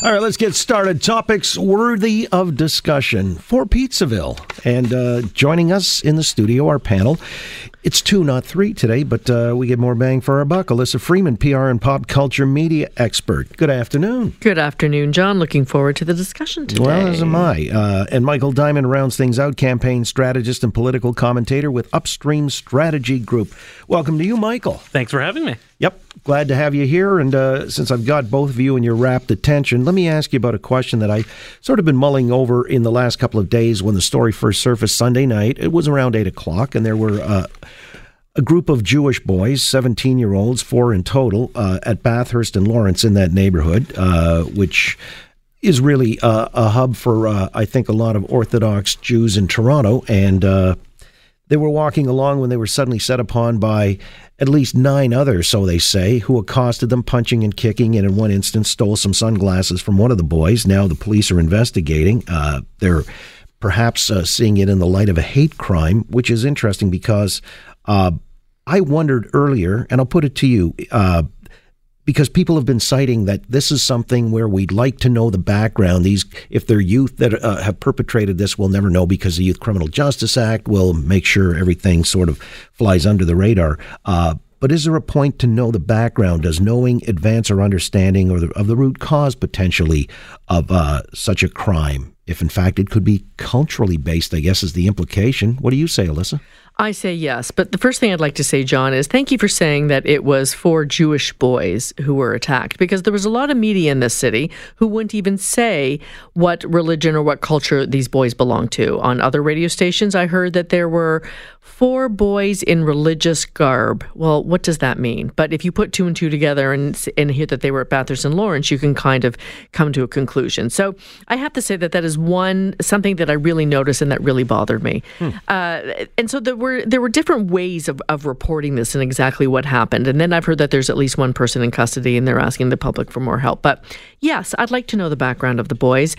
All right, let's get started. Topics worthy of discussion for Pizzaville. And uh, joining us in the studio, our panel, it's two, not three today, but uh, we get more bang for our buck. Elissa Freeman, PR and pop culture media expert. Good afternoon. Good afternoon, John. Looking forward to the discussion today. Well, as am I. Uh, and Michael Diamond rounds things out, campaign strategist and political commentator with Upstream Strategy Group. Welcome to you, Michael. Thanks for having me. Yep, glad to have you here. And uh, since I've got both of you in your rapt attention, let me ask you about a question that I sort of been mulling over in the last couple of days when the story first surfaced Sunday night. It was around 8 o'clock, and there were uh, a group of Jewish boys, 17 year olds, four in total, uh, at Bathurst and Lawrence in that neighborhood, uh, which is really uh, a hub for, uh, I think, a lot of Orthodox Jews in Toronto. And they were walking along when they were suddenly set upon by at least nine others, so they say, who accosted them, punching and kicking, and in one instance stole some sunglasses from one of the boys. Now the police are investigating. Uh, they're perhaps uh, seeing it in the light of a hate crime, which is interesting because uh, I wondered earlier, and I'll put it to you uh, because people have been citing that this is something where we'd like to know the background. These, if they're youth that uh, have perpetrated this, we'll never know because the Youth Criminal Justice Act will make sure everything sort of flies under the radar. Uh, but is there a point to know the background? Does knowing advance our understanding or the, of the root cause potentially of uh, such a crime? If in fact it could be culturally based, I guess is the implication. What do you say, Elissa? I say yes. But the first thing I'd like to say, John, is thank you for saying that it was four Jewish boys who were attacked because there was a lot of media in this city who wouldn't even say what religion or what culture these boys belonged to. On other radio stations, I heard that there were four boys in religious garb. Well, what does that mean? But if you put two and two together and, and hear that they were at Bathurst and Lawrence, you can kind of come to a conclusion. So I have to say that that is one something that I really noticed and that really bothered me. Hmm. Uh, and so there were there were different ways of, of reporting this and exactly what happened. And then I've heard that there's at least one person in custody and they're asking the public for more help. But yes, I'd like to know the background of the boys.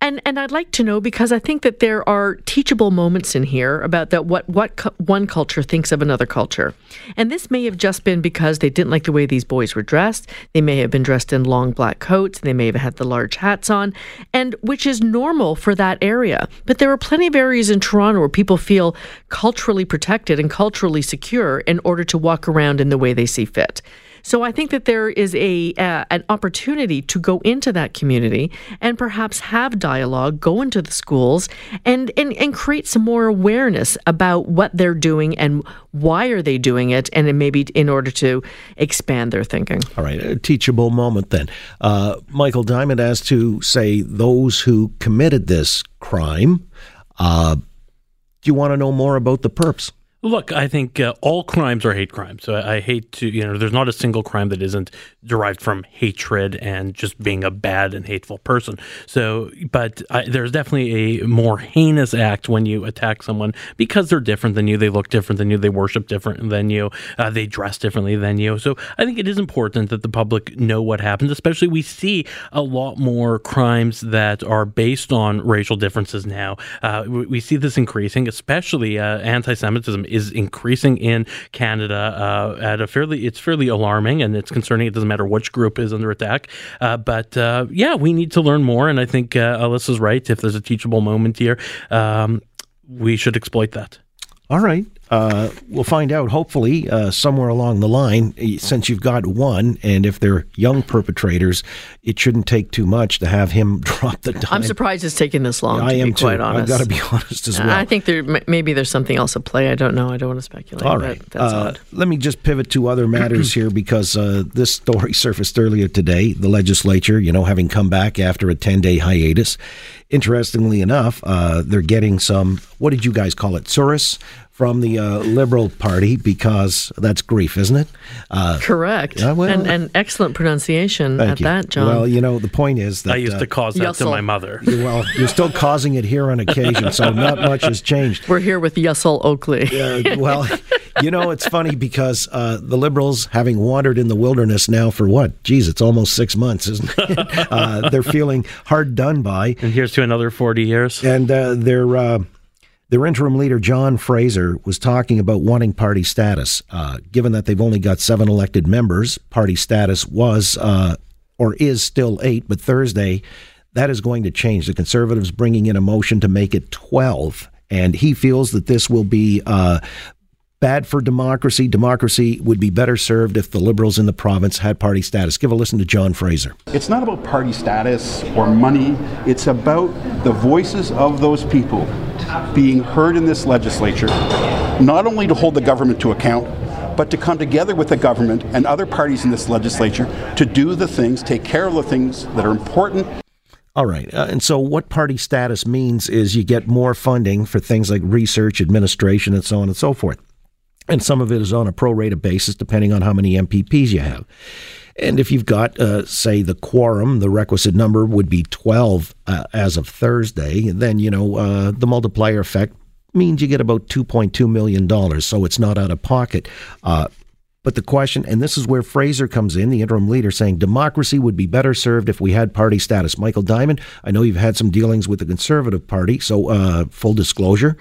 And and I'd like to know because I think that there are teachable moments in here about that what what cu- one culture thinks of another culture. And this may have just been because they didn't like the way these boys were dressed. They may have been dressed in long black coats, they may have had the large hats on, and which is normal for that area. But there are plenty of areas in Toronto where people feel culturally protected and culturally secure in order to walk around in the way they see fit. So I think that there is a uh, an opportunity to go into that community and perhaps have dialogue, go into the schools, and and, and create some more awareness about what they're doing and why are they doing it, and maybe in order to expand their thinking. All right, a teachable moment then. Uh, Michael Diamond as to say those who committed this crime. Uh, do you want to know more about the perps? Look, I think uh, all crimes are hate crimes. So I, I, hate to, you know, there's not a single crime that isn't derived from hatred and just being a bad and hateful person. So, but I, there's definitely a more heinous act when you attack someone because they're different than you, they look different than you, they worship different than you, uh, they dress differently than you. So I think it is important that the public know what happens, especially we see a lot more crimes that are based on racial differences now. Uh, we, we, see this increasing, especially uh, anti Semitism is increasing in Canada uh, at a fairly it's fairly alarming and it's concerning. It doesn't matter which group is under attack, uh, but uh, yeah, we need to learn more. And I think uh, Elissa's right. If there's a teachable moment here, um, we should exploit that. All right. Uh, we'll find out hopefully uh, somewhere along the line since you've got one and if they're young perpetrators it shouldn't take too much to have him drop the dime. I'm surprised it's taking this long I am too. I've got to be honest as well. I think there maybe there's something else at play. I don't know. I don't want to speculate all right. uh, let me just pivot to other matters here because uh, this story surfaced earlier today. The legislature you know having come back after a 10 day hiatus. Interestingly enough uh, they're getting some what did you guys call it? Tsuris from the uh, Liberal Party because that's grief, isn't it? Uh, Correct. well, and, and, excellent pronunciation at you. that, John. Well, you know, the point is that. I used uh, to cause that Yussel. to my mother. Well, you're still causing it here on occasion, so not much has changed. We're here with Yussel Oakley. well, you know, it's funny because uh, the Liberals, having wandered in the wilderness now for what? Geez, it's almost six months, isn't it? Uh, they're feeling hard done by. And here's to another 40 years. And uh, they're their interim leader, John Fraser, was talking about wanting party status. Uh, given that they've only got seven elected members, party status was uh, or is still eight, but Thursday, that is going to change. The Conservatives bringing in a motion to make it 12. And he feels that this will be uh, bad for democracy. Democracy would be better served if the Liberals in the province had party status. Give a listen to John Fraser. It's not about party status or money, it's about the voices of those people being heard in this legislature, not only to hold the government to account, but to come together with the government and other parties in this legislature to do the things, take care of the things that are important. All right. Uh, and so, what party status means is you get more funding for things like research, administration, and so on and so forth. And some of it is on a pro rata basis, depending on how many MPPs you have. And if you've got, uh, say, the quorum, the requisite number would be 12 uh, as of Thursday, then, you know, uh, the multiplier effect means you get about $2.2 million. So it's not out of pocket. Uh, but the question, and this is where Fraser comes in, the interim leader, saying democracy would be better served if we had party status. Michael Diamond, I know you've had some dealings with the Conservative Party, so uh, full disclosure.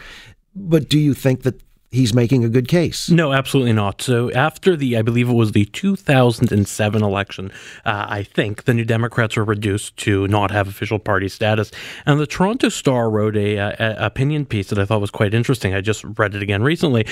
But do you think that he's making a good case. No, absolutely not. So after the, I believe it was the 2007 election, uh, I think the New Democrats were reduced to not have official party status. And the Toronto Star wrote a, a, opinion piece that I thought was quite interesting. I just read it again recently,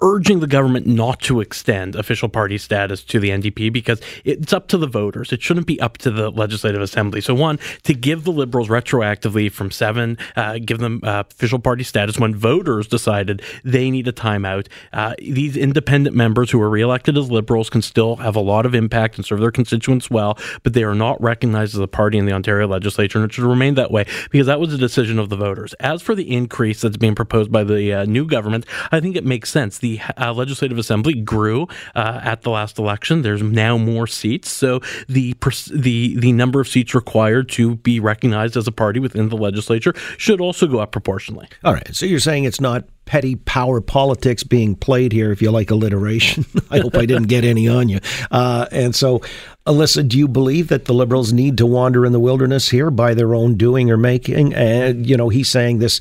urging the government not to extend official party status to the NDP because it's up to the voters. It shouldn't be up to the Legislative Assembly. So, one, to give the Liberals retroactively from seven, uh, give them uh, official party status when voters decided they need a timeout. Uh, these independent members who are reelected as Liberals can still have a lot of impact and serve their constituents well, but they are not recognized as a party in the Ontario legislature, and it should remain that way because that was a decision of the voters. As for the increase that's being proposed by the uh, new government, I think it makes sense uh, Legislative Assembly grew uh, at the last election. There's now more seats, so the the the number of seats required to be recognized as a party within the legislature should also go up proportionally. All right. So you're saying it's not petty power politics being played here, if you like alliteration. I hope I didn't get any on you. Uh, and so, Elissa, do you believe that the Liberals need to wander in the wilderness here by their own doing or making? And, you know, he's saying this,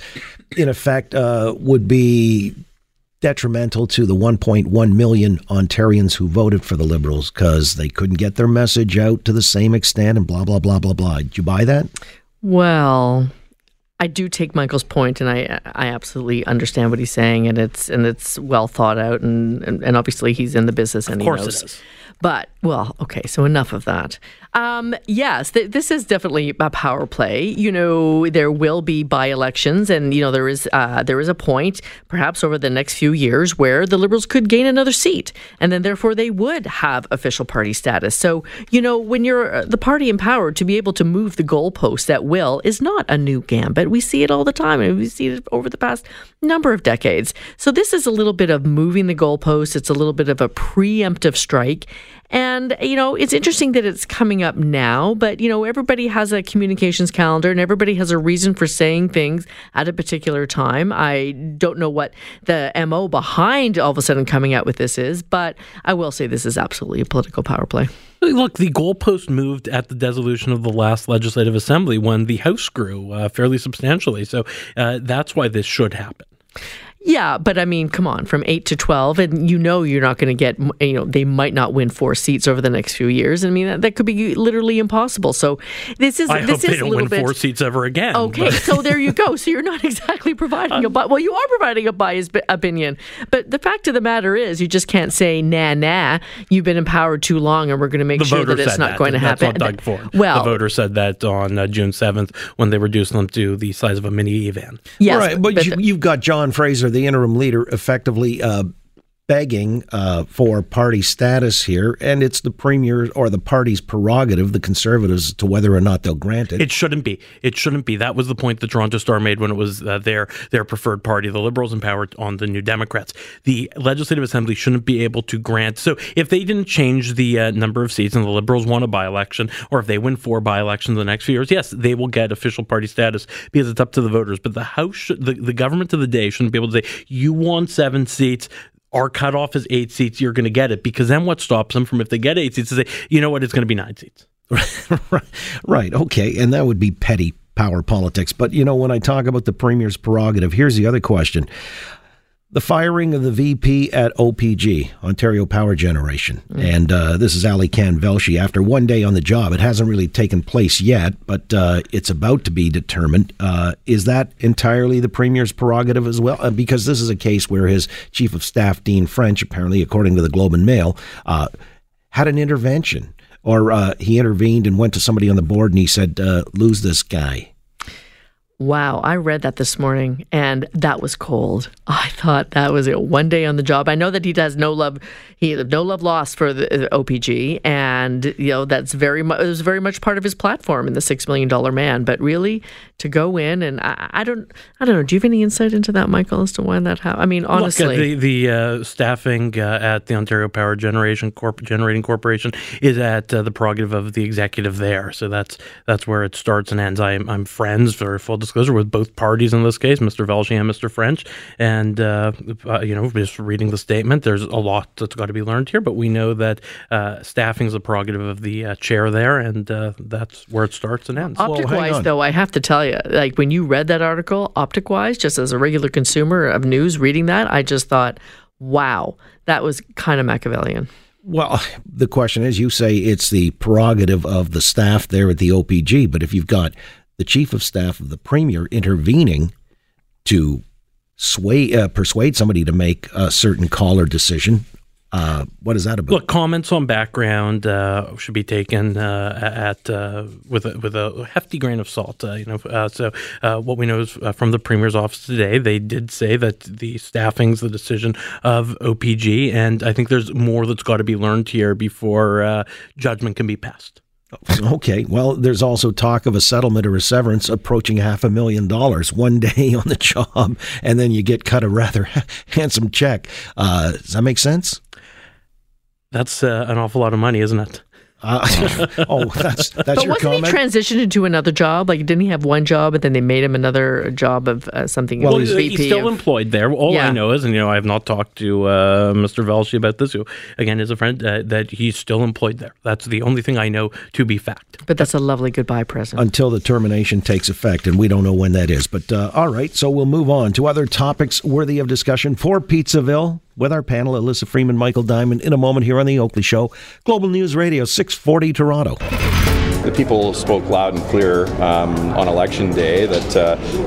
in effect, uh, would be detrimental to the 1.1 million Ontarians who voted for the Liberals because they couldn't get their message out to the same extent and blah, blah, blah, blah, blah. Did you buy that? Well, I do take Michael's point, and I I absolutely understand what he's saying, and it's and it's well thought out, and and, and obviously he's in the business, and of he course knows. it is. But well, okay, so enough of that. Um, yes, th- this is definitely a power play. You know, there will be by-elections, and you know there is uh, there is a point, perhaps over the next few years, where the Liberals could gain another seat, and then therefore they would have official party status. So you know, when you're uh, the party in power, to be able to move the goalposts at will is not a new gambit. We see it all the time, and we see it over the past number of decades. So this is a little bit of moving the goalposts. It's a little bit of a preemptive strike. And, you know, it's interesting that it's coming up now, but, you know, everybody has a communications calendar and everybody has a reason for saying things at a particular time. I don't know what the MO behind all of a sudden coming out with this is, but I will say this is absolutely a political power play. Look, the goalpost moved at the dissolution of the last legislative assembly when the House grew uh, fairly substantially. So uh, that's why this should happen. Yeah, but I mean, come on, from eight to twelve, and you know you're not going to get. You know, they might not win four seats over the next few years. I mean, that, that could be literally impossible. So this is I this hope they is a don't little win bit. four seats ever again. Okay, so there you go. So you're not exactly providing a bi- well, you are providing a biased bi- opinion, but the fact of the matter is, you just can't say nah nah. You've been empowered too long, and we're going to make the sure that it's not that. going to That's happen. what Doug Ford. Well, the voter said that on uh, June seventh when they reduced them to the size of a mini van. yes, All right, but, but you, the- you've got John Fraser, the interim leader, effectively uh, begging uh, for party status here, and it's the premier or the party's prerogative, the Conservatives, to whether or not they'll grant it. It shouldn't be. It shouldn't be. That was the point the Toronto Star made when it was uh, their their preferred party, the Liberals, in power on the New Democrats. The Legislative Assembly shouldn't be able to grant. So if they didn't change the uh, number of seats and the Liberals won a by election, or if they win four by elections in the next few years, yes, they will get official party status because it's up to the voters. But the House, should, the the government of the day, shouldn't be able to say you won seven seats. Our cutoff is eight seats. You're going to get it because then what stops them from if they get eight seats to say, you know what, it's going to be nine seats. right, okay, and that would be petty power politics. But, you know, when I talk about the premier's prerogative, here's the other question. The firing of the VP at OPG, Ontario Power Generation. Mm. And uh, this is Alykhan Velshi after one day on the job. It hasn't really taken place yet, but uh, it's about to be determined. Uh, is that entirely the Premier's prerogative as well? Uh, because this is a case where his Chief of Staff, Dean French, apparently, according to the Globe and Mail, uh, had an intervention. Or uh, he intervened and went to somebody on the board and he said, lose this guy. Wow, I read that this morning and that was cold. I thought that was it. One day on the job. I know that he does no love he no love lost for the OPG and you know that's very much it was very much part of his platform in the 6 million dollar man, but really to go in and I, I, don't I don't know, do you have any insight into that Michael as to why that happened? I mean, honestly, Look, the the uh, staffing uh, at the Ontario Power Generation Corp- Generating Corporation is at uh, the prerogative of the executive there. So that's that's where it starts and ends. I'm I'm friends for full disclosure with both parties in this case, Mr. Velshi and Mr. French. And, uh, uh, you know, just reading the statement, there's a lot that's got to be learned here, but we know that uh, staffing is a prerogative of the uh, chair there, and uh, that's where it starts and ends. Optic well, though, I have to tell you, like when you read that article, optic wise, just as a regular consumer of news reading that, I just thought, wow, that was kind of Machiavellian. Well, the question is you say it's the prerogative of the staff there at the OPG, but if you've got the chief of staff of the premier intervening to sway uh, persuade somebody to make a certain call or decision. Uh, what is that about? Look, comments on background uh, should be taken uh, at uh, with a, with a hefty grain of salt. Uh, you know, so what we know is from the premier's office today, they did say that the staffing's the decision of OPG, and I think there's more that's got to be learned here before judgment can be passed. Okay. Well, there's also talk of a settlement or a severance approaching half a million dollars one day on the job, and then you get cut a rather handsome check. Uh, does that make sense? That's uh, an awful lot of money, isn't it? Uh, oh, that's that's but your wasn't comment? he transitioned into another job? Like, didn't he have one job, and then they made him another job of uh, something? Well, he's, he's, still of, employed there. All yeah. I know is, and you know, I have not talked to uh, Mr. Velshi about this. Who, again, is a friend uh, that he's still employed there. That's the only thing I know to be fact. But that's a lovely goodbye present until the termination takes effect, and we don't know when that is. But uh, all right, so we'll move on to other topics worthy of discussion for Pizzaville with our panel, Elissa Freeman, Michael Diamond, in a moment here on The Oakley Show. Global News Radio, 640 Toronto. The people spoke loud and clear um, on election day that uh,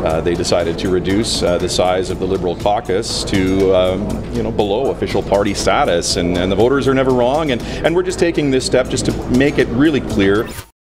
uh, they decided to reduce uh, the size of the Liberal caucus to, um, you know, below official party status, and, and the voters are never wrong. And, and we're just taking this step just to make it really clear